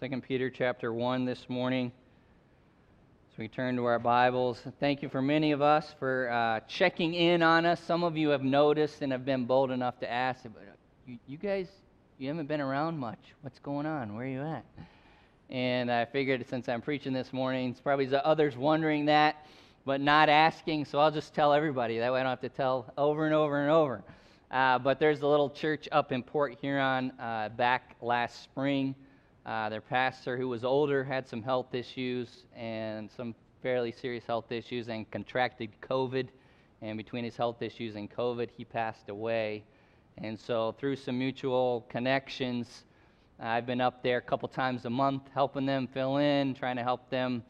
Second Peter chapter 1 this morning. As we turn to our Bibles, thank you for many of us for uh, checking in on us. Some of you have noticed and have been bold enough to ask, you, you guys, you haven't been around much. What's going on? Where are you at? And I figured since I'm preaching this morning, it's probably the others wondering that, but not asking, so I'll just tell everybody. That way I don't have to tell over and over and over. Uh, but there's a little church up in Port Huron uh, back last spring. Uh, their pastor, who was older, had some health issues and some fairly serious health issues and contracted COVID. And between his health issues and COVID, he passed away. And so, through some mutual connections, I've been up there a couple times a month helping them fill in, trying to help them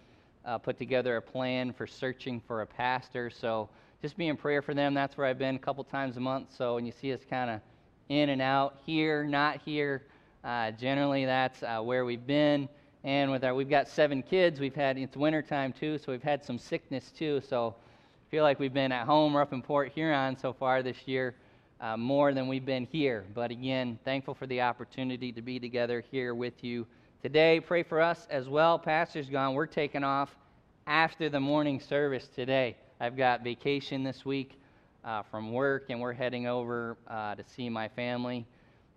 uh, put together a plan for searching for a pastor. So, just be in prayer for them. That's where I've been a couple times a month. So, when you see us kind of in and out, here, not here, uh, generally, that's uh, where we've been. And with our, we've got seven kids. We've had it's wintertime too, so we've had some sickness too. So I feel like we've been at home or up in Port Huron so far this year, uh, more than we've been here. But again, thankful for the opportunity to be together here with you today. Pray for us as well. Pastor's gone. We're taking off after the morning service today. I've got vacation this week uh, from work, and we're heading over uh, to see my family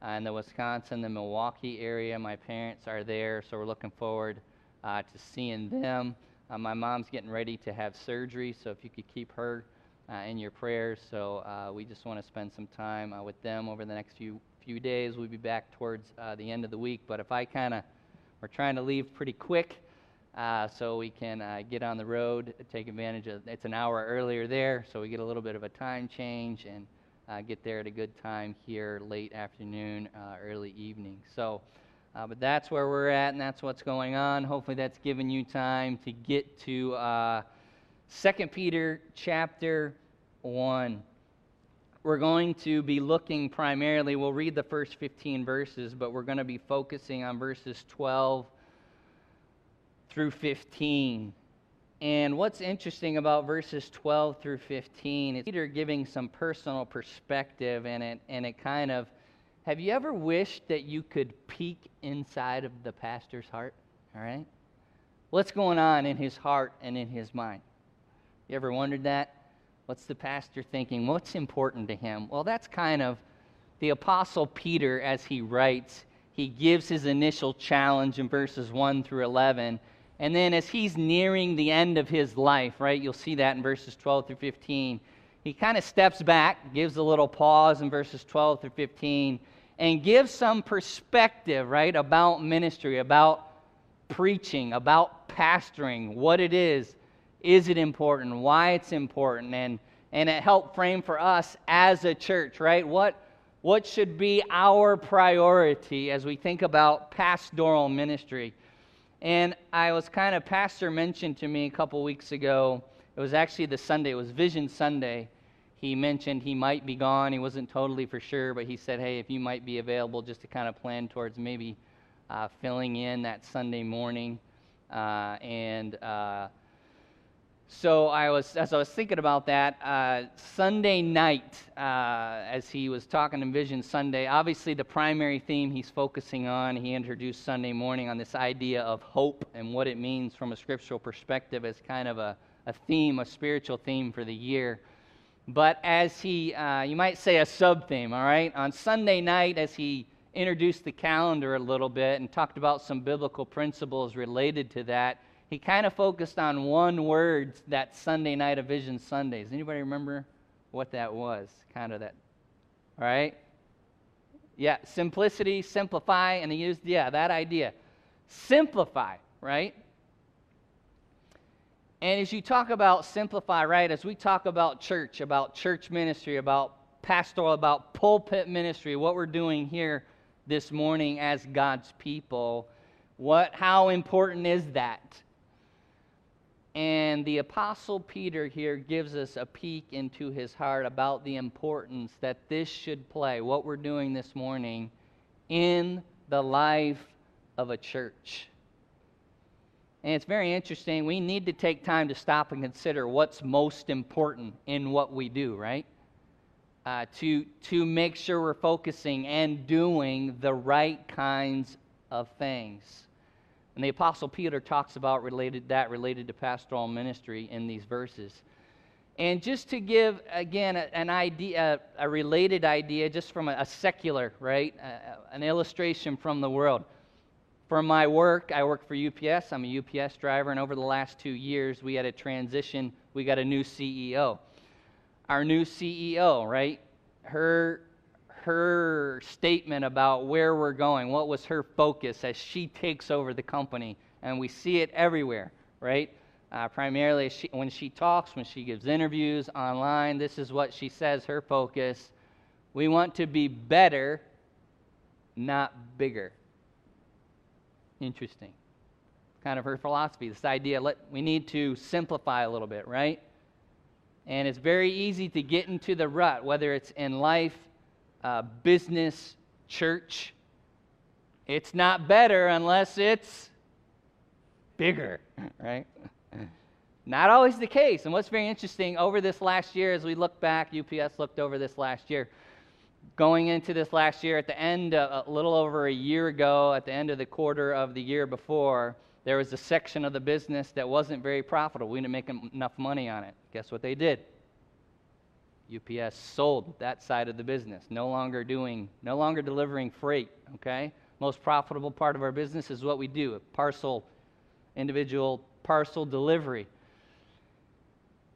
in the Wisconsin, the Milwaukee area. My parents are there, so we're looking forward uh, to seeing them. Uh, my mom's getting ready to have surgery, so if you could keep her uh, in your prayers. So uh, we just want to spend some time uh, with them over the next few few days. We'll be back towards the end of the week, but if I kind of we're trying to leave pretty quick. Uh, so we can uh, get on the road, take advantage of it's an hour earlier there, so we get a little bit of a time change and uh, get there at a good time here late afternoon, uh, early evening. So, uh, but that's where we're at, and that's what's going on. Hopefully, that's given you time to get to uh, Second Peter chapter 1. We're going to be looking primarily, we'll read the first 15 verses, but we're going to be focusing on verses 12 through 15. And what's interesting about verses 12 through 15 is Peter giving some personal perspective in it, and it kind of have you ever wished that you could peek inside of the pastor's heart? All right? What's going on in his heart and in his mind? You ever wondered that? What's the pastor thinking? What's important to him? Well, that's kind of the Apostle Peter as he writes. He gives his initial challenge in verses 1 through 11 and then as he's nearing the end of his life, right, you'll see that in verses 12 through 15, he kind of steps back, gives a little pause in verses 12 through 15, and gives some perspective, right, about ministry, about preaching, about pastoring, what it is, is it important, why it's important, and, and it helped frame for us as a church, right? What, what should be our priority as we think about pastoral ministry? And I was kind of, Pastor mentioned to me a couple weeks ago, it was actually the Sunday, it was Vision Sunday. He mentioned he might be gone. He wasn't totally for sure, but he said, hey, if you might be available just to kind of plan towards maybe uh, filling in that Sunday morning. Uh, and uh, so I was, as I was thinking about that, uh, Sunday night, uh, as he was talking in Vision Sunday, obviously the primary theme he's focusing on, he introduced Sunday morning on this idea of hope and what it means from a scriptural perspective as kind of a, a theme, a spiritual theme for the year. But as he, uh, you might say a sub theme, all right? On Sunday night, as he introduced the calendar a little bit and talked about some biblical principles related to that, he kind of focused on one word that Sunday night of Vision Sundays. Anybody remember what that was? Kind of that. All right? Yeah, simplicity, simplify, and he used, yeah, that idea. Simplify, right? And as you talk about simplify, right, as we talk about church, about church ministry, about pastoral, about pulpit ministry, what we're doing here this morning as God's people, what, how important is that? And the Apostle Peter here gives us a peek into his heart about the importance that this should play, what we're doing this morning, in the life of a church. And it's very interesting. We need to take time to stop and consider what's most important in what we do, right? Uh, to, to make sure we're focusing and doing the right kinds of things. And the Apostle Peter talks about related, that related to pastoral ministry in these verses. And just to give, again, an idea, a related idea, just from a, secular, right? an illustration from the world. For my work, I work for UPS. I'm a UPS driver, and over the last two years, we had a transition. We got a new CEO. Our new CEO, right? Her her statement about where we're going, what was her focus as she takes over the company, and we see it everywhere, right? Uh, primarily she, when she talks, when she gives interviews online, this is what she says her focus. We want to be better, not bigger. Interesting. Kind of her philosophy, this idea let, we need to simplify a little bit, right? And it's very easy to get into the rut, whether it's in life, uh, business, church. It's not better unless it's bigger, right? Not always the case. And what's very interesting over this last year, as we look back, UPS looked over this last year. Going into this last year, at the end, uh, a little over a year ago, at the end of the quarter of the year before, there was a section of the business that wasn't very profitable. We didn't make enough money on it. Guess what they did? UPS sold that side of the business. No longer doing, no longer delivering freight. Okay, most profitable part of our business is what we do: parcel, individual parcel delivery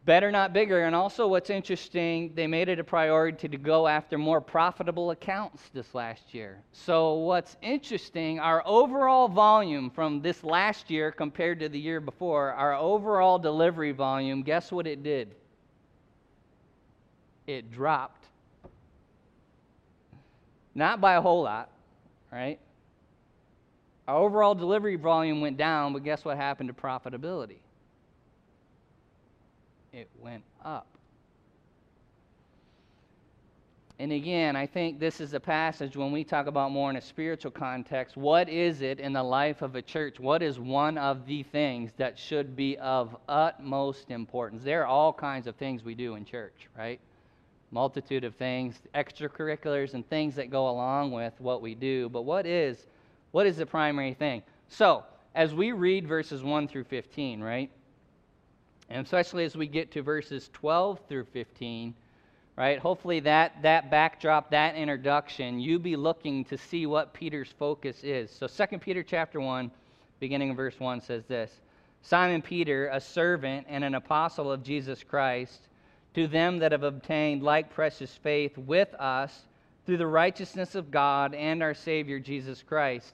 better, not bigger. And also, what's interesting, they made it a priority to go after more profitable accounts this last year. So, what's interesting, our overall volume from this last year compared to the year before, our overall delivery volume, guess what it did? It dropped. Not by a whole lot, right? Our overall delivery volume went down, but guess what happened to profitability? it went up. And again, I think this is a passage when we talk about more in a spiritual context. What is it in the life of a church? What is one of the things that should be of utmost importance? There are all kinds of things we do in church, right? Multitude of things, extracurriculars, and things that go along with what we do. But what is, what is the primary thing? So, as we read verses 1 through 15, right? And especially as we get to verses 12 through 15, right? Hopefully that that backdrop, that introduction, you be looking to see what Peter's focus is. So 2 Peter chapter 1, beginning of verse 1 says this. Simon Peter, a servant and an apostle of Jesus Christ, to them that have obtained like precious faith with us through the righteousness of God and our Savior Jesus Christ.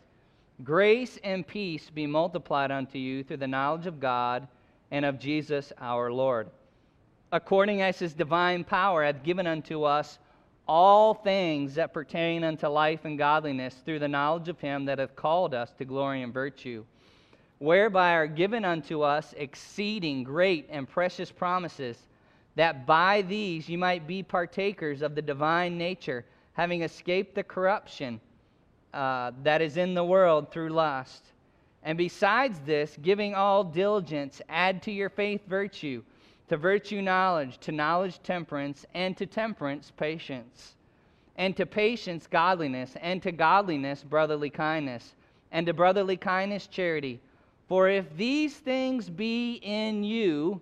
Grace and peace be multiplied unto you through the knowledge of God and of Jesus our Lord. According as his divine power hath given unto us all things that pertain unto life and godliness through the knowledge of him that hath called us to glory and virtue, whereby are given unto us exceeding great and precious promises, that by these you might be partakers of the divine nature, having escaped the corruption uh, that is in the world through lust. And besides this, giving all diligence, add to your faith virtue, to virtue knowledge, to knowledge temperance, and to temperance patience, and to patience godliness, and to godliness brotherly kindness, and to brotherly kindness charity. For if these things be in you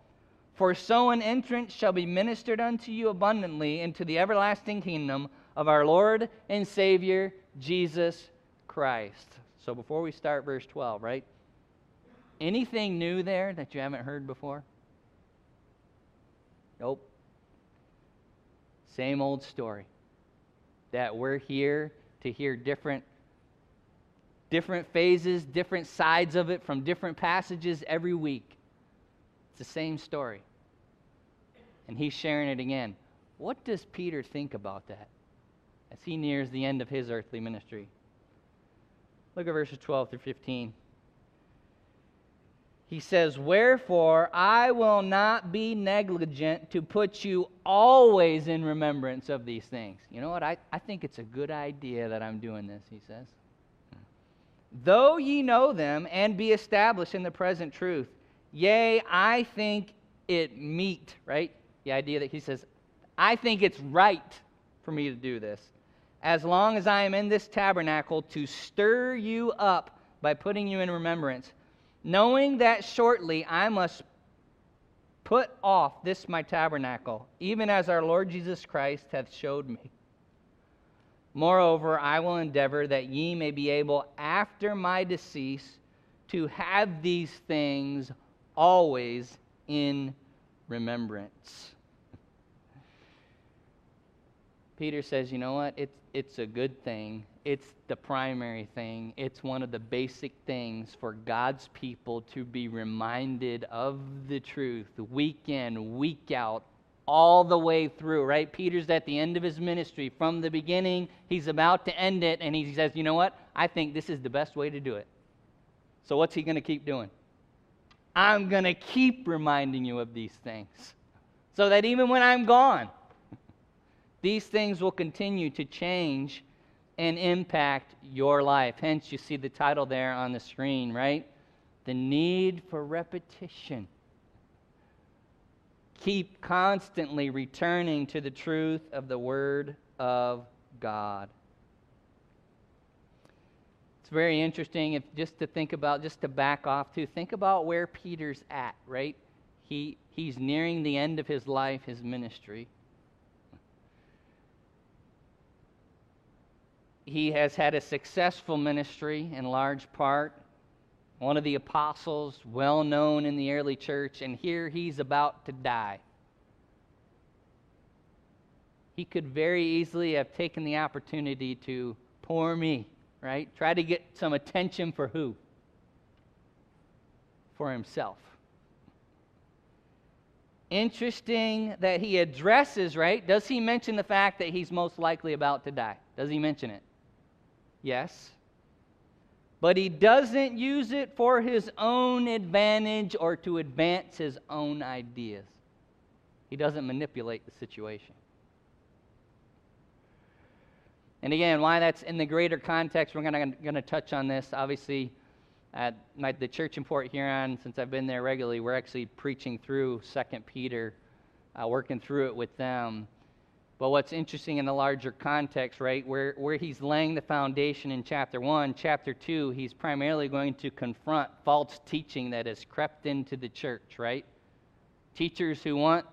For so an entrance shall be ministered unto you abundantly into the everlasting kingdom of our Lord and Savior, Jesus Christ. So before we start verse 12, right? Anything new there that you haven't heard before? Nope. Same old story. That we're here to hear different different phases, different sides of it from different passages every week. It's the same story. And he's sharing it again. What does Peter think about that as he nears the end of his earthly ministry? Look at verses 12 through 15. he says, Wherefore I will not be negligent to put you always in remembrance of these things. You know what? I, I think it's a good idea that I'm doing this, he says. Though ye know them and be established in the present truth, yea, I think it meet, right? The idea that he says, I think it's right for me to do this. As long as I am in this tabernacle to stir you up by putting you in remembrance knowing that shortly I must put off this my tabernacle, even as our Lord Jesus Christ hath showed me. Moreover, I will endeavor that ye may be able after my decease to have these things always in remembrance. Peter says, you know what? It's, it's a good thing it's the primary thing. It's one of the basic things for God's people to be reminded of the truth week in, week out, all the way through, right? Peter's at the end of his ministry. From the beginning, he's about to end it, and he says, You know what? I think this is the best way to do it. So, what's he going to keep doing? I'm going to keep reminding you of these things so that even when I'm gone, these things will continue to change and impact your life. Hence, you see the title there on the screen, right? The need for repetition. Keep constantly returning to the truth of the Word of God. It's very interesting if just to think about, just to back off to think about where Peter's at, right? He, he's nearing the end of his life, his ministry. He has had a successful ministry in large part. One of the apostles, well known in the early church, and here he's about to die. He could very easily have taken the opportunity to poor me, right? Try to get some attention for who? For himself. Interesting that he addresses, right? Does he mention the fact that he's most likely about to die? Does he mention it? Yes. But he doesn't use it for his own advantage or to advance his own ideas. He doesn't manipulate the situation. And again, why that's in the greater context, we're going to touch on this. Obviously, at my, the church in Port Huron, since I've been there regularly, we're actually preaching through Second Peter, uh, working through it with them. But what's interesting in the larger context, right, where, where he's laying the foundation in chapter 1, chapter 2, he's primarily going to confront false teaching that has crept into the church, right? Teachers who want,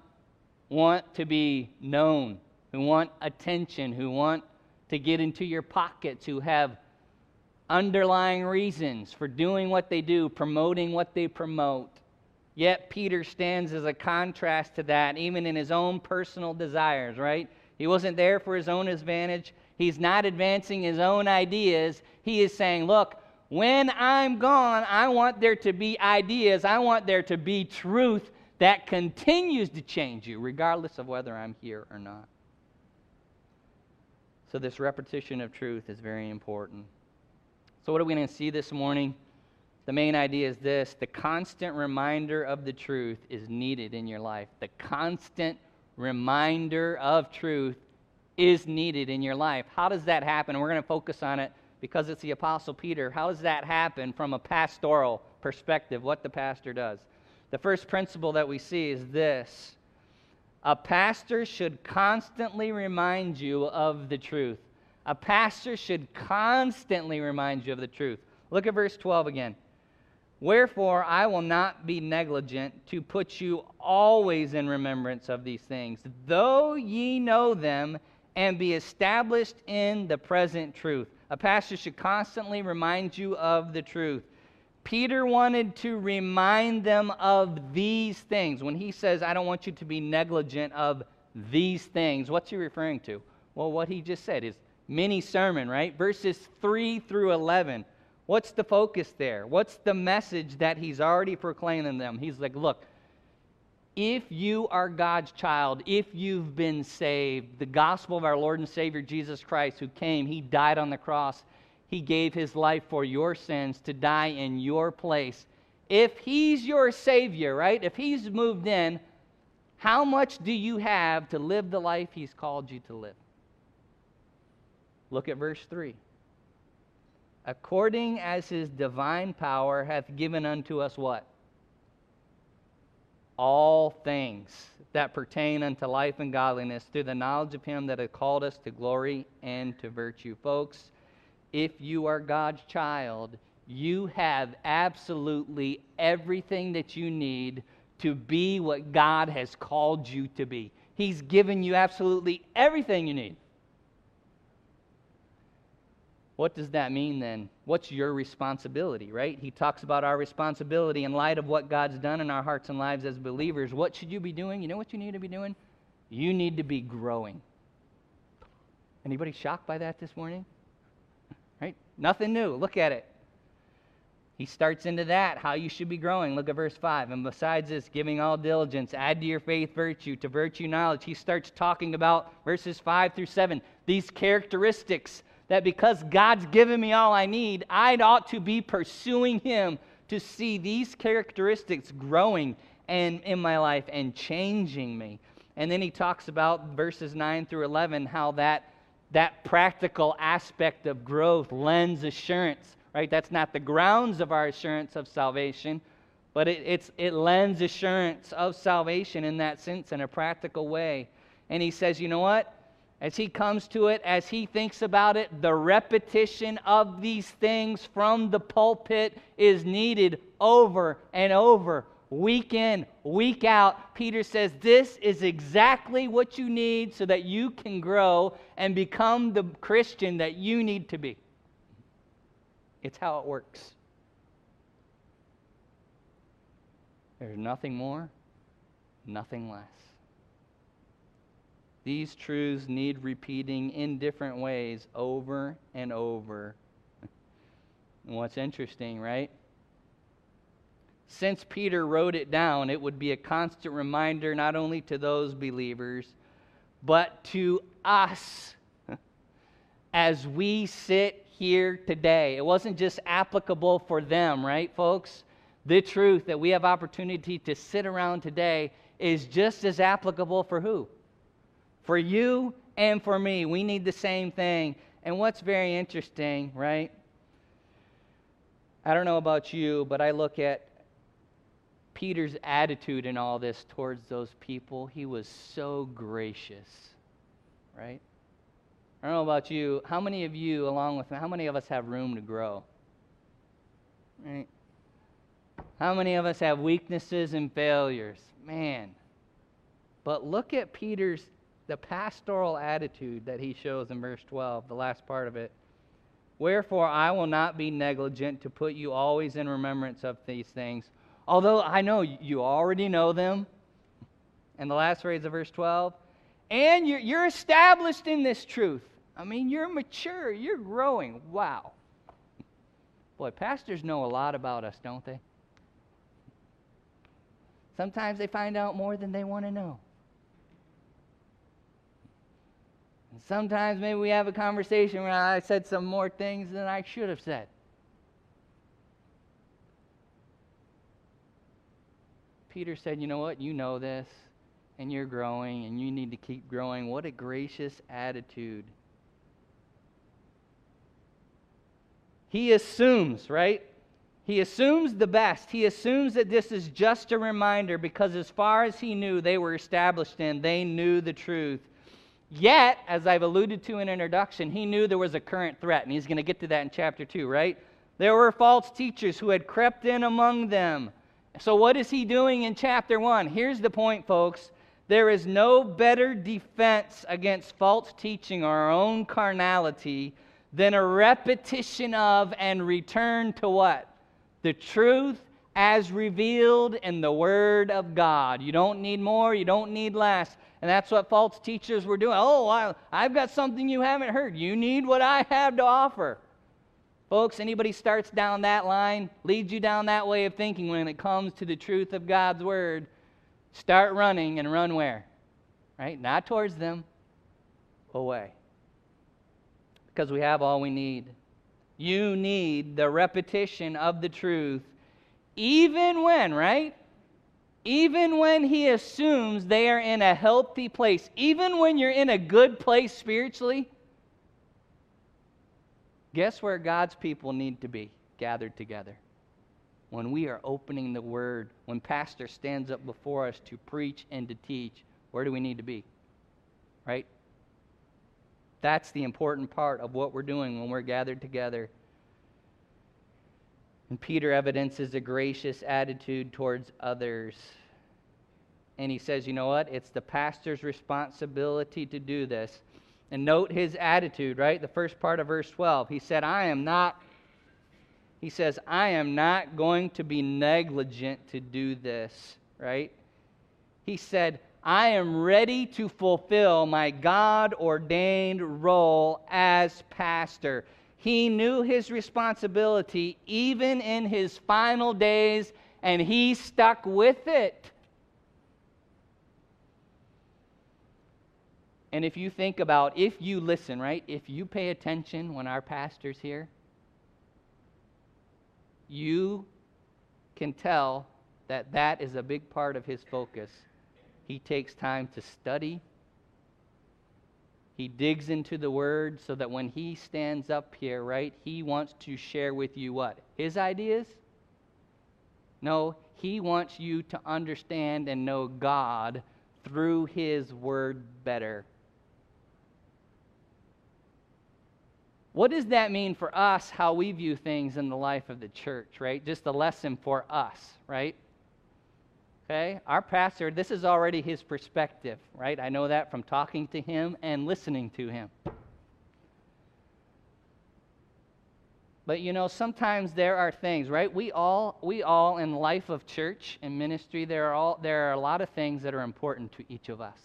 want to be known, who want attention, who want to get into your pockets, who have underlying reasons for doing what they do, promoting what they promote. Yet Peter stands as a contrast to that, even in his own personal desires, right? He wasn't there for his own advantage. He's not advancing his own ideas. He is saying, Look, when I'm gone, I want there to be ideas. I want there to be truth that continues to change you, regardless of whether I'm here or not. So, this repetition of truth is very important. So, what are we going to see this morning? The main idea is this the constant reminder of the truth is needed in your life. The constant reminder of truth is needed in your life. How does that happen? We're going to focus on it because it's the Apostle Peter. How does that happen from a pastoral perspective, what the pastor does? The first principle that we see is this a pastor should constantly remind you of the truth. A pastor should constantly remind you of the truth. Look at verse 12 again. Wherefore, I will not be negligent to put you always in remembrance of these things, though ye know them and be established in the present truth. A pastor should constantly remind you of the truth. Peter wanted to remind them of these things. When he says, I don't want you to be negligent of these things, what's he referring to? Well, what he just said is mini sermon, right? Verses 3 through 11 What's the focus there? What's the message that he's already proclaiming them? He's like, look, if you are God's child, if you've been saved, the gospel of our Lord and Savior Jesus Christ, who came, he died on the cross, he gave his life for your sins to die in your place. if He's your Savior, right? If He's moved in, how much do you have to live the life He's called you to live? Look at verse 3. According as His divine power hath given unto us what? All things that pertain unto life and godliness through the knowledge of Him that hath called us to glory and to virtue. Folks, if you are God's child, you have absolutely everything that you need to be what God has called you to be. He's given you absolutely everything you need. What does that mean then? What's your responsibility, right? He talks about our responsibility in light of what God's done in our hearts and lives as believers. What should you be doing? You know what you need to be doing? You need to be growing. Anybody shocked by that this morning? Right? Nothing new. Look at it. He starts into that, how you should be growing. Look at verse 5. And besides this, giving all diligence, add to your faith virtue, to virtue knowledge. He starts talking about verses 5 through 7, these characteristics that because God's given me all I need, I ought to be pursuing Him to see these characteristics growing and in my life and changing me. And then he talks about verses 9 through 11 how that that practical aspect of growth lends assurance, right? That's not the grounds of our assurance of salvation, but it, it's, it lends assurance of salvation in that sense in a practical way. And he says, you know what? As he comes to it, as he thinks about it, the repetition of these things from the pulpit is needed over and over, week in, week out. Peter says, This is exactly what you need so that you can grow and become the Christian that you need to be. It's how it works. There's nothing more, nothing less. These truths need repeating in different ways over and over. and what's interesting, right? Since Peter wrote it down, it would be a constant reminder not only to those believers, but to us as we sit here today. It wasn't just applicable for them, right, folks? The truth that we have opportunity to sit around today is just as applicable for who? For you and for me, we need the same thing. And what's very interesting, right? I don't know about you, but I look at Peter's attitude in all this towards those people. He was so gracious, right? I don't know about you. How many of you, along with me, how many of us have room to grow? Right? How many of us have weaknesses and failures? Man. But look at Peter's the pastoral attitude that he shows in verse 12, the last part of it. Wherefore I will not be negligent to put you always in remembrance of these things, although I know you already know them. And the last phrase of verse 12, and you're, you're established in this truth. I mean, you're mature, you're growing. Wow. Boy, pastors know a lot about us, don't they? Sometimes they find out more than they want to know. Sometimes maybe we have a conversation where I said some more things than I should have said. Peter said, You know what? You know this, and you're growing, and you need to keep growing. What a gracious attitude. He assumes, right? He assumes the best. He assumes that this is just a reminder because, as far as he knew, they were established in, they knew the truth. Yet, as I've alluded to in introduction, he knew there was a current threat, and he's going to get to that in chapter 2, right? There were false teachers who had crept in among them. So, what is he doing in chapter 1? Here's the point, folks. There is no better defense against false teaching or our own carnality than a repetition of and return to what? The truth as revealed in the Word of God. You don't need more, you don't need less. And that's what false teachers were doing. Oh, I, I've got something you haven't heard. You need what I have to offer. Folks, anybody starts down that line, leads you down that way of thinking when it comes to the truth of God's Word, start running and run where? Right? Not towards them, away. Because we have all we need. You need the repetition of the truth even when, right? Even when he assumes they are in a healthy place, even when you're in a good place spiritually, guess where God's people need to be gathered together? When we are opening the word, when pastor stands up before us to preach and to teach, where do we need to be? Right? That's the important part of what we're doing when we're gathered together. And Peter evidences a gracious attitude towards others. And he says, you know what? It's the pastor's responsibility to do this. And note his attitude, right? The first part of verse 12. He said, I am not, he says, I am not going to be negligent to do this, right? He said, I am ready to fulfill my God ordained role as pastor. He knew his responsibility even in his final days, and he stuck with it. And if you think about, if you listen, right? If you pay attention when our pastor's here, you can tell that that is a big part of his focus. He takes time to study. He digs into the word so that when he stands up here, right, he wants to share with you what? His ideas? No, he wants you to understand and know God through his word better. What does that mean for us, how we view things in the life of the church, right? Just a lesson for us, right? Okay? Our pastor, this is already his perspective, right? I know that from talking to him and listening to him. But you know, sometimes there are things, right? We all we all in life of church and ministry, there are all there are a lot of things that are important to each of us.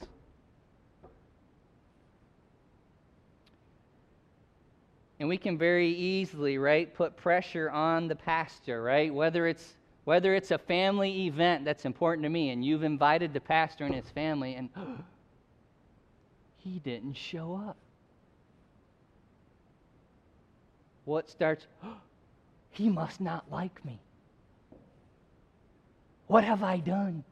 And we can very easily, right, put pressure on the pastor, right? Whether it's whether it's a family event that's important to me and you've invited the pastor and his family and he didn't show up. What starts? he must not like me. What have I done?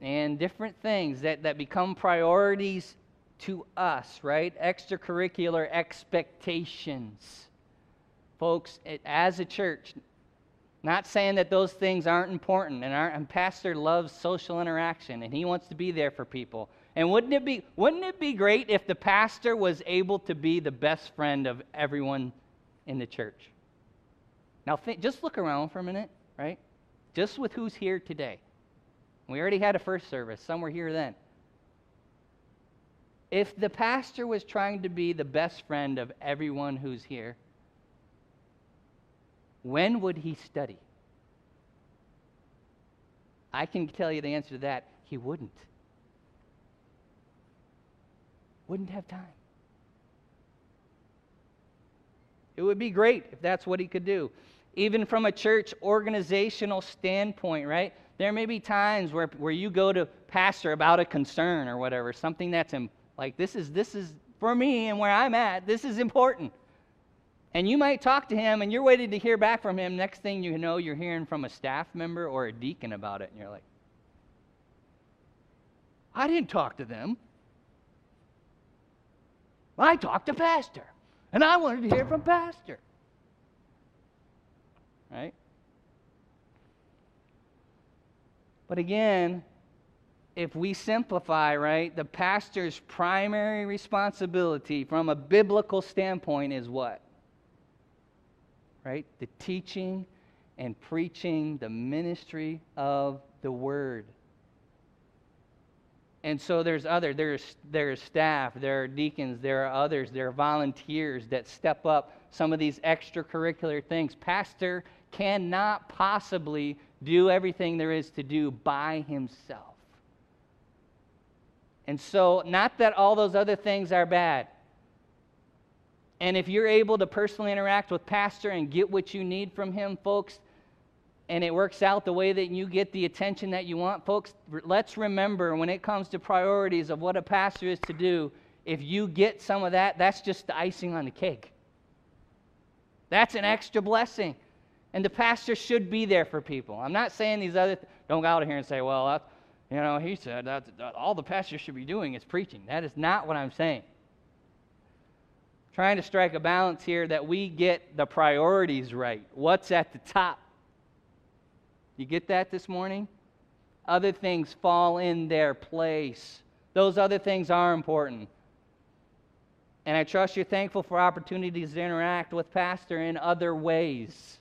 And different things that, that become priorities to us, right? Extracurricular expectations. Folks, as a church, not saying that those things aren't important, and our and pastor loves social interaction, and he wants to be there for people. And wouldn't it be wouldn't it be great if the pastor was able to be the best friend of everyone in the church? Now, just look around for a minute, right? Just with who's here today. We already had a first service. Some were here then. If the pastor was trying to be the best friend of everyone who's here, when would he study? I can tell you the answer to that. He wouldn't. Wouldn't have time. It would be great if that's what he could do. Even from a church organizational standpoint, right? There may be times where, where you go to pastor about a concern or whatever, something that's like this is this is for me and where I'm at, this is important. And you might talk to him and you're waiting to hear back from him. Next thing you know, you're hearing from a staff member or a deacon about it, and you're like, I didn't talk to them. I talked to Pastor, and I wanted to hear from Pastor. Right? But again, if we simplify, right, the pastor's primary responsibility from a biblical standpoint is what? Right? The teaching and preaching the ministry of the word. And so there's other there's there's staff, there are deacons, there are others, there are volunteers that step up some of these extracurricular things. Pastor cannot possibly do everything there is to do by himself. And so, not that all those other things are bad. And if you're able to personally interact with Pastor and get what you need from him, folks, and it works out the way that you get the attention that you want, folks, let's remember when it comes to priorities of what a pastor is to do, if you get some of that, that's just the icing on the cake. That's an extra blessing. And the pastor should be there for people. I'm not saying these other, th- don't go out of here and say, well, you know, he said that, that all the pastor should be doing is preaching. That is not what I'm saying. Trying to strike a balance here that we get the priorities right. What's at the top? You get that this morning? Other things fall in their place. Those other things are important. And I trust you're thankful for opportunities to interact with Pastor in other ways.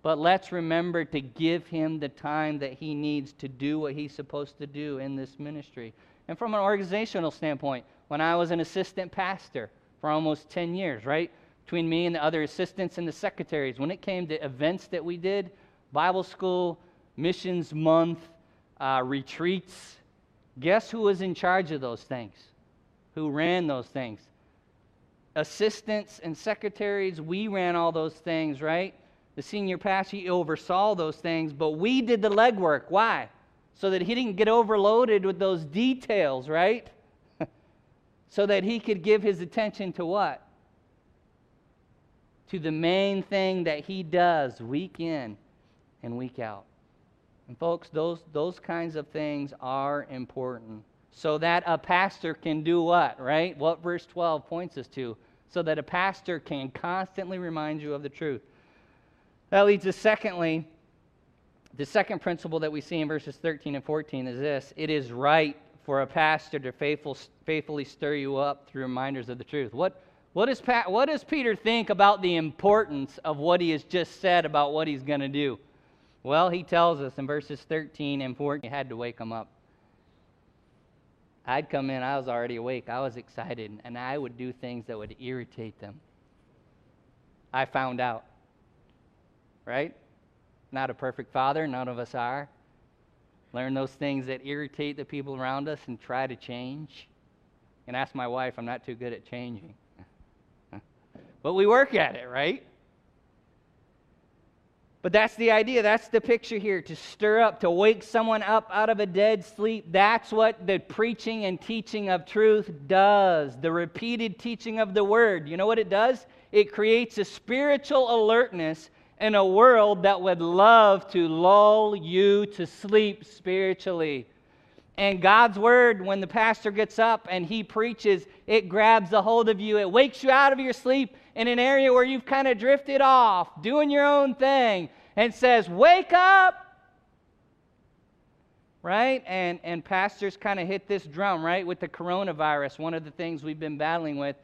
But let's remember to give him the time that he needs to do what he's supposed to do in this ministry. And from an organizational standpoint, when I was an assistant pastor for almost 10 years, right? Between me and the other assistants and the secretaries, when it came to events that we did, Bible school, missions month, uh, retreats, guess who was in charge of those things? Who ran those things? Assistants and secretaries, we ran all those things, right? the senior pastor, he oversaw those things, but we did the legwork. Why? So that he didn't get overloaded with those details, right? So that he could give his attention to what? To the main thing that he does week in and week out. And folks, those, those kinds of things are important. So that a pastor can do what, right? What verse 12 points us to? So that a pastor can constantly remind you of the truth. That leads us, secondly, the second principle that we see in verses 13 and 14 is this it is right for a pastor to faithful, faithfully stir you up through reminders of the truth. What, what, is pa- what does Peter think about the importance of what he has just said about what he's going to do? Well, he tells us in verses 13 and 14, he had to wake him up. I'd come in, I was already awake, I was excited, and I would do things that would irritate them. I found out right? Not a perfect father, none of us are. Learn those things that irritate the people around us and try to change. And ask my wife, I'm not too good at changing. but we work at it, right? But that's the idea. That's the picture here to stir up, to wake someone up out of a dead sleep. That's what the preaching and teaching of truth does. The repeated teaching of the word. You know what it does? It creates a spiritual alertness in a world that would love to lull you to sleep spiritually. And God's word, when the pastor gets up and he preaches, it grabs a hold of you. It wakes you out of your sleep in an area where you've kind of drifted off, doing your own thing, and says, Wake up! Right? And, and pastors kind of hit this drum, right? With the coronavirus, one of the things we've been battling with.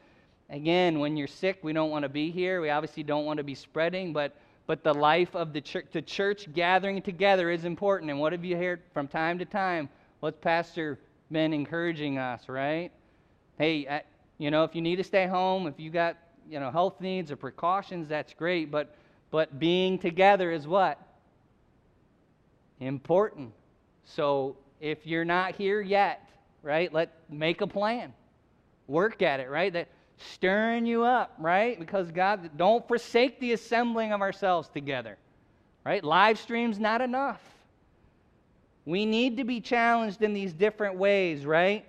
Again, when you're sick, we don't want to be here. We obviously don't want to be spreading, but but the life of the church, the church gathering together is important. And what have you heard from time to time? What's Pastor been encouraging us, right? Hey, you know, if you need to stay home, if you got, you know, health needs or precautions, that's great. But, but being together is what? Important. So if you're not here yet, right, let make a plan. Work at it, right? That stirring you up, right? Because God, don't forsake the assembling of ourselves together, right? Live stream's not enough. We need to be challenged in these different ways, right?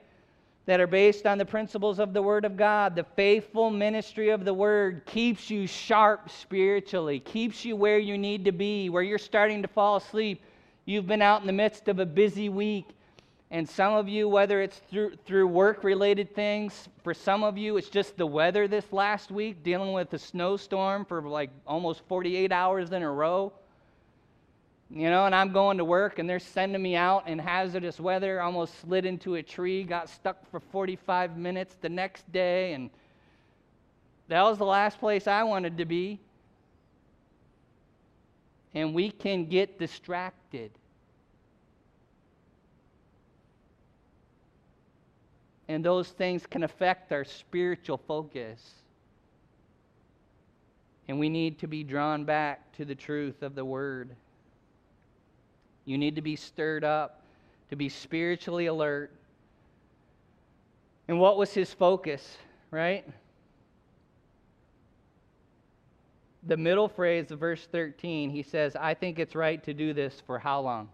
That are based on the principles of the Word of God. The faithful ministry of the Word keeps you sharp spiritually, keeps you where you need to be, where you're starting to fall asleep. You've been out in the midst of a busy week and some of you, whether it's through, through work related things, for some of you, it's just the weather this last week, dealing with a snowstorm for like almost 48 hours in a row. You know, and I'm going to work and they're sending me out in hazardous weather, almost slid into a tree, got stuck for 45 minutes the next day, and that was the last place I wanted to be. And we can get distracted. And those things can affect our spiritual focus. And we need to be drawn back to the truth of the Word. You need to be stirred up, to be spiritually alert. And what was his focus, right? The middle phrase of verse 13, he says, I think it's right to do this for how long?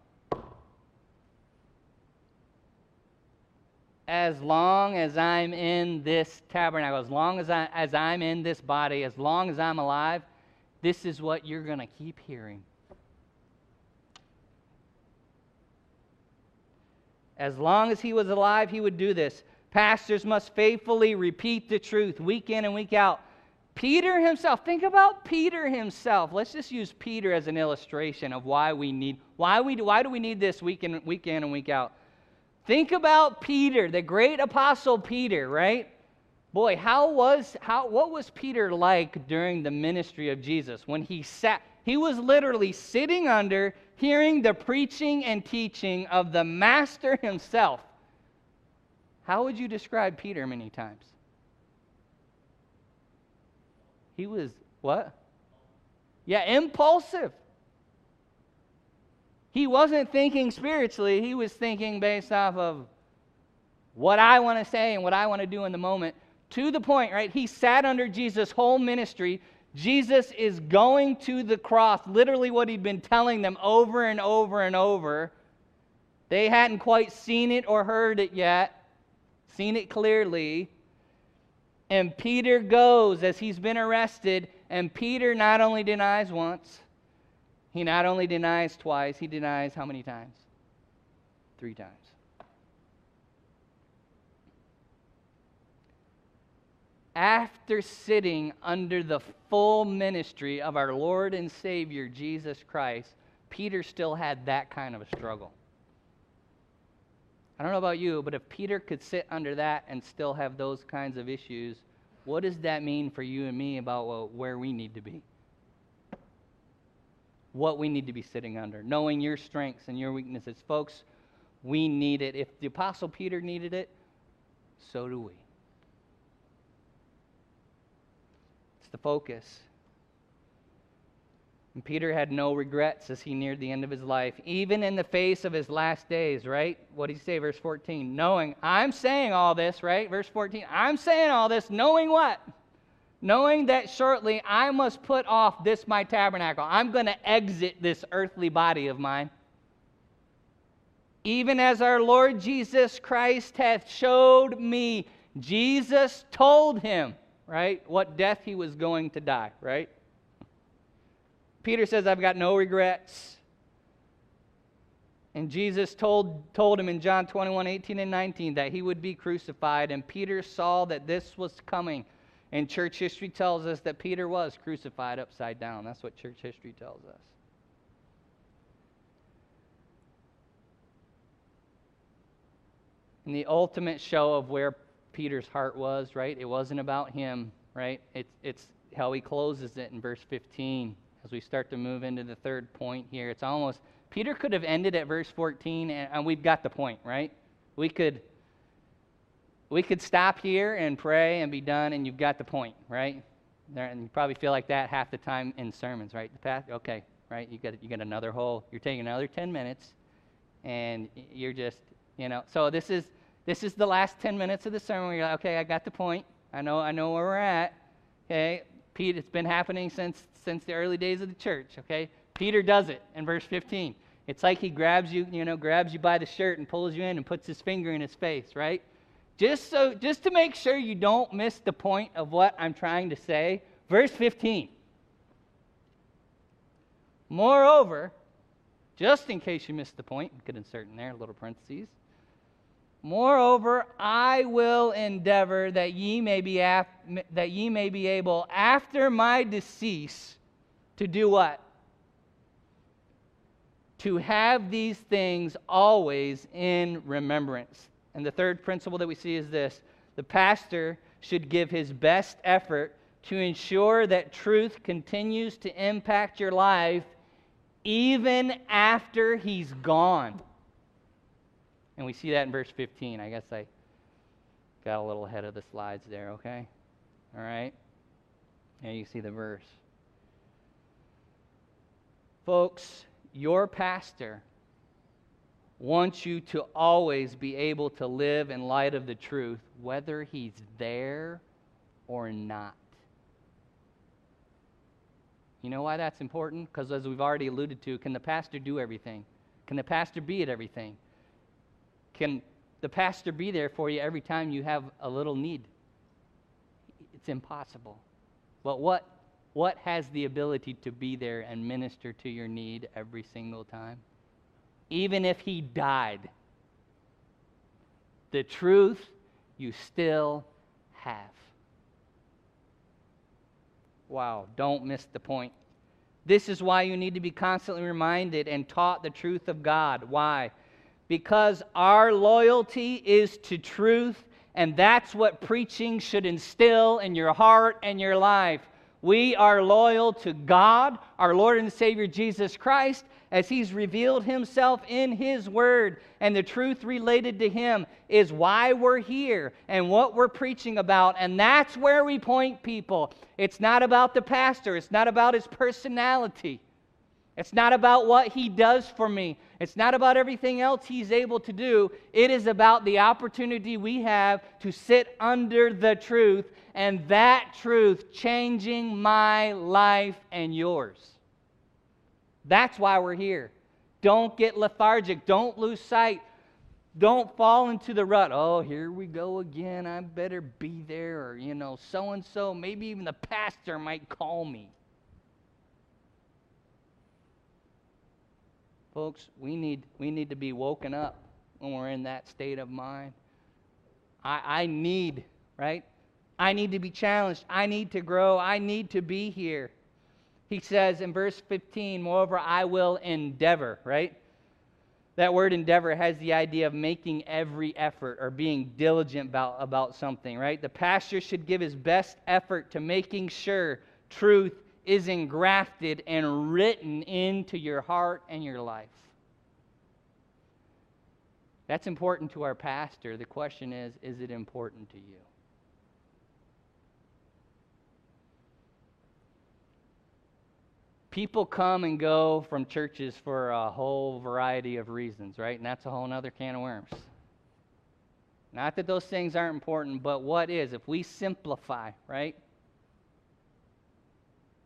As long as I'm in this tabernacle, as long as, I, as I'm in this body, as long as I'm alive, this is what you're going to keep hearing. As long as he was alive, he would do this. Pastors must faithfully repeat the truth week in and week out. Peter himself, think about Peter himself. Let's just use Peter as an illustration of why we need why we why do we need this week in week in and week out. Think about Peter, the great apostle Peter, right? Boy, how was how what was Peter like during the ministry of Jesus when he sat he was literally sitting under hearing the preaching and teaching of the master himself. How would you describe Peter many times? He was what? Yeah, impulsive. He wasn't thinking spiritually, he was thinking based off of what I want to say and what I want to do in the moment. To the point, right? He sat under Jesus' whole ministry. Jesus is going to the cross, literally what he'd been telling them over and over and over. They hadn't quite seen it or heard it yet, seen it clearly. And Peter goes as he's been arrested, and Peter not only denies once, he not only denies twice, he denies how many times? Three times. After sitting under the full ministry of our Lord and Savior Jesus Christ, Peter still had that kind of a struggle. I don't know about you, but if Peter could sit under that and still have those kinds of issues, what does that mean for you and me about well, where we need to be? What we need to be sitting under, knowing your strengths and your weaknesses. Folks, we need it. If the Apostle Peter needed it, so do we. It's the focus. And Peter had no regrets as he neared the end of his life, even in the face of his last days, right? What did he say, verse 14? Knowing, I'm saying all this, right? Verse 14, I'm saying all this, knowing what? Knowing that shortly I must put off this my tabernacle. I'm going to exit this earthly body of mine. Even as our Lord Jesus Christ hath showed me, Jesus told him, right, what death he was going to die, right? Peter says, I've got no regrets. And Jesus told, told him in John 21 18 and 19 that he would be crucified. And Peter saw that this was coming. And church history tells us that Peter was crucified upside down. That's what church history tells us. And the ultimate show of where Peter's heart was, right? It wasn't about him, right? It's, it's how he closes it in verse 15 as we start to move into the third point here. It's almost, Peter could have ended at verse 14, and, and we've got the point, right? We could. We could stop here and pray and be done, and you've got the point, right? There, and you probably feel like that half the time in sermons, right? The path, okay, right? You got you got another whole. You're taking another 10 minutes, and you're just, you know. So this is this is the last 10 minutes of the sermon. Where you're like, okay, I got the point. I know I know where we're at. Okay, Pete, it's been happening since since the early days of the church, okay? Peter does it in verse 15. It's like he grabs you, you know, grabs you by the shirt and pulls you in and puts his finger in his face, right? Just so just to make sure you don't miss the point of what I'm trying to say. Verse 15. Moreover, just in case you missed the point, you could insert in there little parentheses. Moreover, I will endeavor that ye may be af- that ye may be able after my decease to do what? To have these things always in remembrance. And the third principle that we see is this the pastor should give his best effort to ensure that truth continues to impact your life even after he's gone. And we see that in verse 15. I guess I got a little ahead of the slides there, okay? All right? There you see the verse. Folks, your pastor wants you to always be able to live in light of the truth, whether he's there or not. You know why that's important? Because, as we've already alluded to, can the pastor do everything? Can the pastor be at everything? Can the pastor be there for you every time you have a little need? It's impossible. But what what has the ability to be there and minister to your need every single time? Even if he died, the truth you still have. Wow, don't miss the point. This is why you need to be constantly reminded and taught the truth of God. Why? Because our loyalty is to truth, and that's what preaching should instill in your heart and your life. We are loyal to God, our Lord and Savior Jesus Christ, as He's revealed Himself in His Word. And the truth related to Him is why we're here and what we're preaching about. And that's where we point people. It's not about the pastor, it's not about his personality. It's not about what he does for me. It's not about everything else he's able to do. It is about the opportunity we have to sit under the truth and that truth changing my life and yours. That's why we're here. Don't get lethargic. Don't lose sight. Don't fall into the rut. Oh, here we go again. I better be there. Or, you know, so and so, maybe even the pastor might call me. Folks, we need, we need to be woken up when we're in that state of mind. I, I need, right? I need to be challenged. I need to grow. I need to be here. He says in verse 15, Moreover, I will endeavor, right? That word endeavor has the idea of making every effort or being diligent about, about something, right? The pastor should give his best effort to making sure truth is engrafted and written into your heart and your life. That's important to our pastor. The question is is it important to you? People come and go from churches for a whole variety of reasons, right? And that's a whole other can of worms. Not that those things aren't important, but what is? If we simplify, right?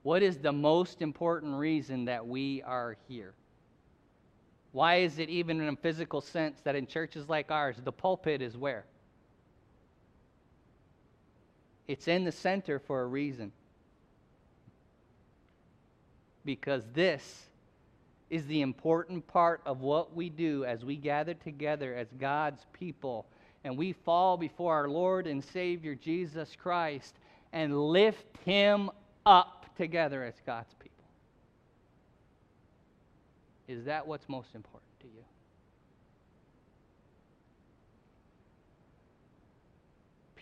What is the most important reason that we are here? Why is it, even in a physical sense, that in churches like ours, the pulpit is where? It's in the center for a reason because this is the important part of what we do as we gather together as God's people and we fall before our Lord and Savior Jesus Christ and lift Him up together as God's people. Is that what's most important to you?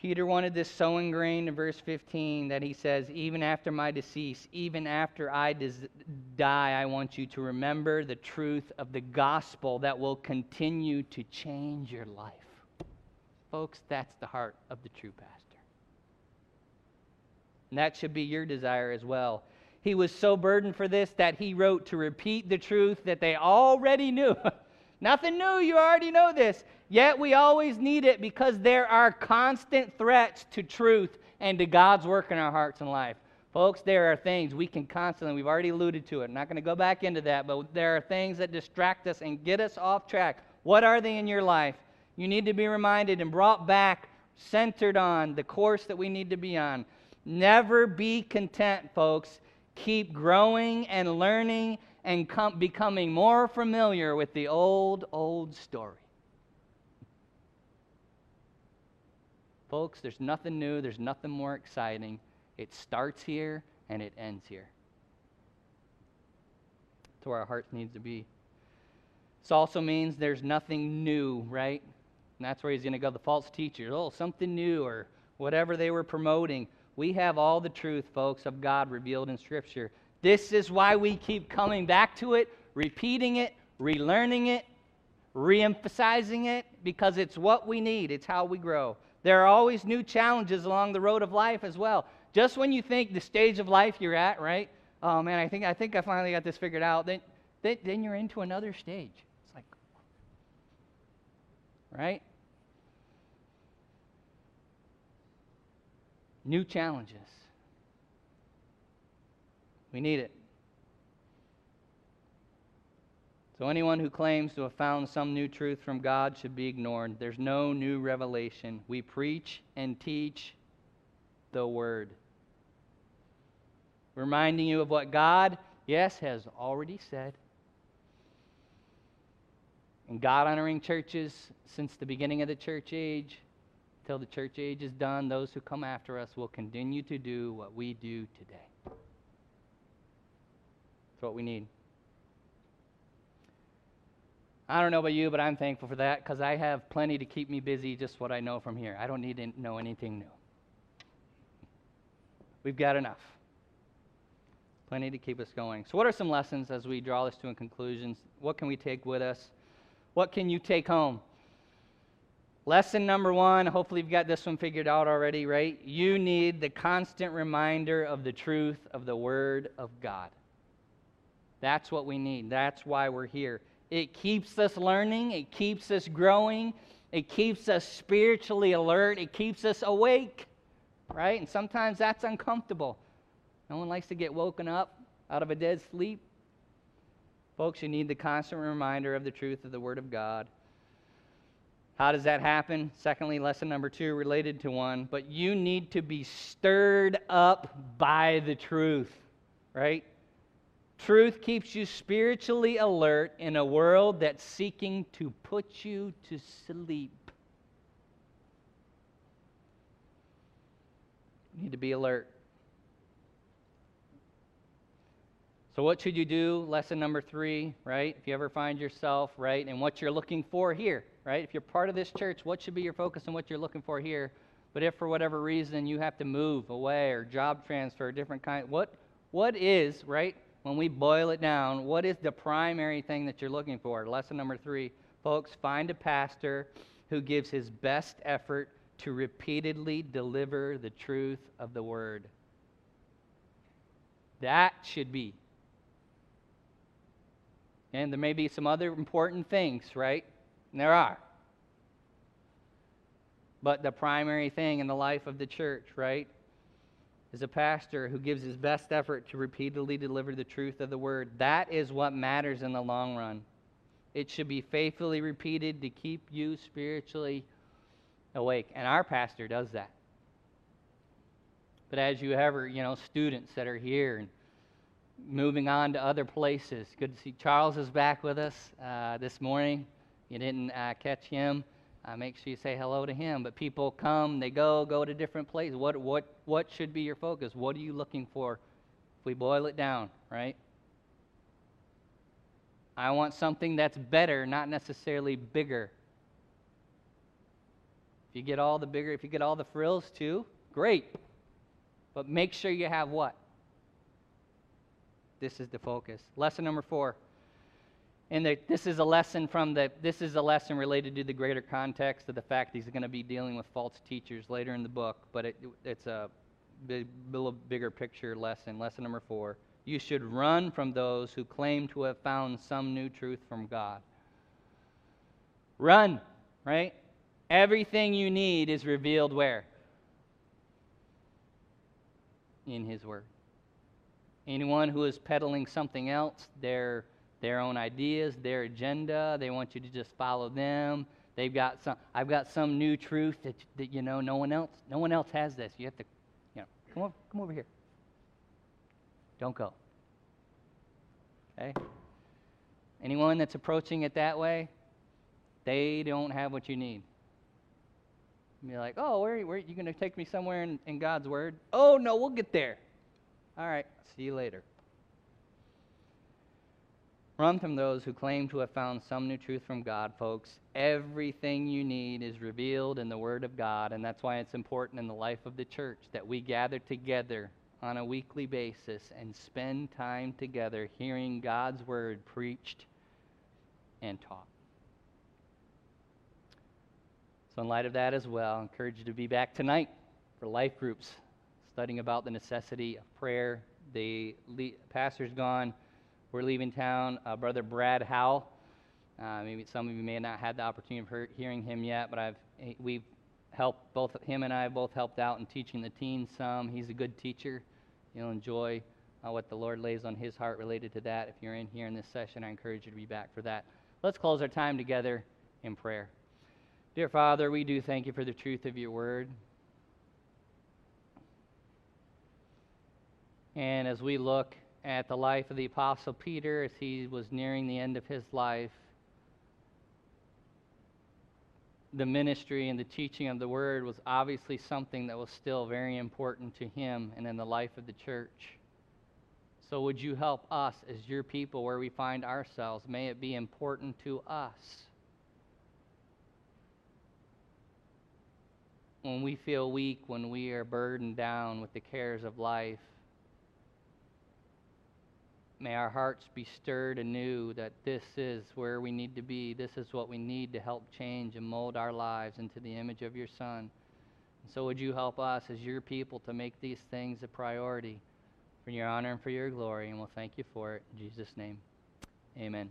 Peter wanted this so ingrained in verse 15 that he says, Even after my decease, even after I des- die, I want you to remember the truth of the gospel that will continue to change your life. Folks, that's the heart of the true pastor. And that should be your desire as well. He was so burdened for this that he wrote to repeat the truth that they already knew. Nothing new, you already know this. Yet we always need it because there are constant threats to truth and to God's work in our hearts and life. Folks, there are things we can constantly, we've already alluded to it. I'm not going to go back into that, but there are things that distract us and get us off track. What are they in your life? You need to be reminded and brought back, centered on the course that we need to be on. Never be content, folks. Keep growing and learning and com- becoming more familiar with the old, old story. Folks, there's nothing new, there's nothing more exciting. It starts here and it ends here. To where our hearts needs to be. This also means there's nothing new, right? And that's where he's going to go. The false teachers, oh, something new or whatever they were promoting. We have all the truth, folks, of God revealed in Scripture. This is why we keep coming back to it, repeating it, relearning it, reemphasizing it, because it's what we need. It's how we grow. There are always new challenges along the road of life as well. Just when you think the stage of life you're at, right? Oh man, I think I think I finally got this figured out. Then, then, then you're into another stage. It's like, right? New challenges. We need it. So, anyone who claims to have found some new truth from God should be ignored. There's no new revelation. We preach and teach the Word. reminding you of what God, yes, has already said. And God honoring churches since the beginning of the church age, till the church age is done, those who come after us will continue to do what we do today. That's what we need. I don't know about you, but I'm thankful for that because I have plenty to keep me busy just what I know from here. I don't need to know anything new. We've got enough. Plenty to keep us going. So, what are some lessons as we draw this to a conclusion? What can we take with us? What can you take home? Lesson number one, hopefully you've got this one figured out already, right? You need the constant reminder of the truth of the Word of God. That's what we need. That's why we're here. It keeps us learning, it keeps us growing, it keeps us spiritually alert, it keeps us awake, right? And sometimes that's uncomfortable. No one likes to get woken up out of a dead sleep. Folks, you need the constant reminder of the truth of the Word of God. How does that happen? Secondly, lesson number two, related to one, but you need to be stirred up by the truth, right? Truth keeps you spiritually alert in a world that's seeking to put you to sleep. You need to be alert. So, what should you do? Lesson number three, right? If you ever find yourself, right, and what you're looking for here, right? If you're part of this church, what should be your focus and what you're looking for here? But if for whatever reason you have to move away or job transfer, different kind, what what is, right? When we boil it down, what is the primary thing that you're looking for? Lesson number three, folks, find a pastor who gives his best effort to repeatedly deliver the truth of the word. That should be. And there may be some other important things, right? And there are. But the primary thing in the life of the church, right, is a pastor who gives his best effort to repeatedly deliver the truth of the word. That is what matters in the long run. It should be faithfully repeated to keep you spiritually awake. And our pastor does that. But as you ever, you know, students that are here and moving on to other places, good to see Charles is back with us uh, this morning. You didn't uh, catch him uh, make sure you say hello to him. But people come, they go, go to different places. What, what, what should be your focus? What are you looking for? If we boil it down, right? I want something that's better, not necessarily bigger. If you get all the bigger, if you get all the frills too, great. But make sure you have what? This is the focus. Lesson number four. And the, this is a lesson from the this is a lesson related to the greater context of the fact he's going to be dealing with false teachers later in the book, but it, it's a big, bigger picture lesson. Lesson number four: You should run from those who claim to have found some new truth from God. Run, right? Everything you need is revealed where? In His Word. Anyone who is peddling something else, they're their own ideas, their agenda. They want you to just follow them. They've got some. I've got some new truth that, that you know no one else. No one else has this. You have to, you know, come over, come over here. Don't go. Okay. Anyone that's approaching it that way, they don't have what you need. You're like, oh, where, where are you going to take me somewhere in, in God's Word? Oh, no, we'll get there. All right, see you later. Run from those who claim to have found some new truth from God, folks. Everything you need is revealed in the Word of God, and that's why it's important in the life of the church that we gather together on a weekly basis and spend time together hearing God's Word preached and taught. So, in light of that as well, I encourage you to be back tonight for life groups, studying about the necessity of prayer. The pastor's gone. We're leaving town. Uh, Brother Brad Howell. Uh, maybe some of you may have not had the opportunity of hear, hearing him yet, but I've we've helped both him and I have both helped out in teaching the teens some. He's a good teacher. You'll enjoy uh, what the Lord lays on his heart related to that. If you're in here in this session, I encourage you to be back for that. Let's close our time together in prayer. Dear Father, we do thank you for the truth of your word. And as we look at the life of the Apostle Peter as he was nearing the end of his life, the ministry and the teaching of the word was obviously something that was still very important to him and in the life of the church. So, would you help us as your people where we find ourselves? May it be important to us. When we feel weak, when we are burdened down with the cares of life, May our hearts be stirred anew that this is where we need to be. This is what we need to help change and mold our lives into the image of your Son. And so, would you help us as your people to make these things a priority for your honor and for your glory? And we'll thank you for it. In Jesus' name, amen.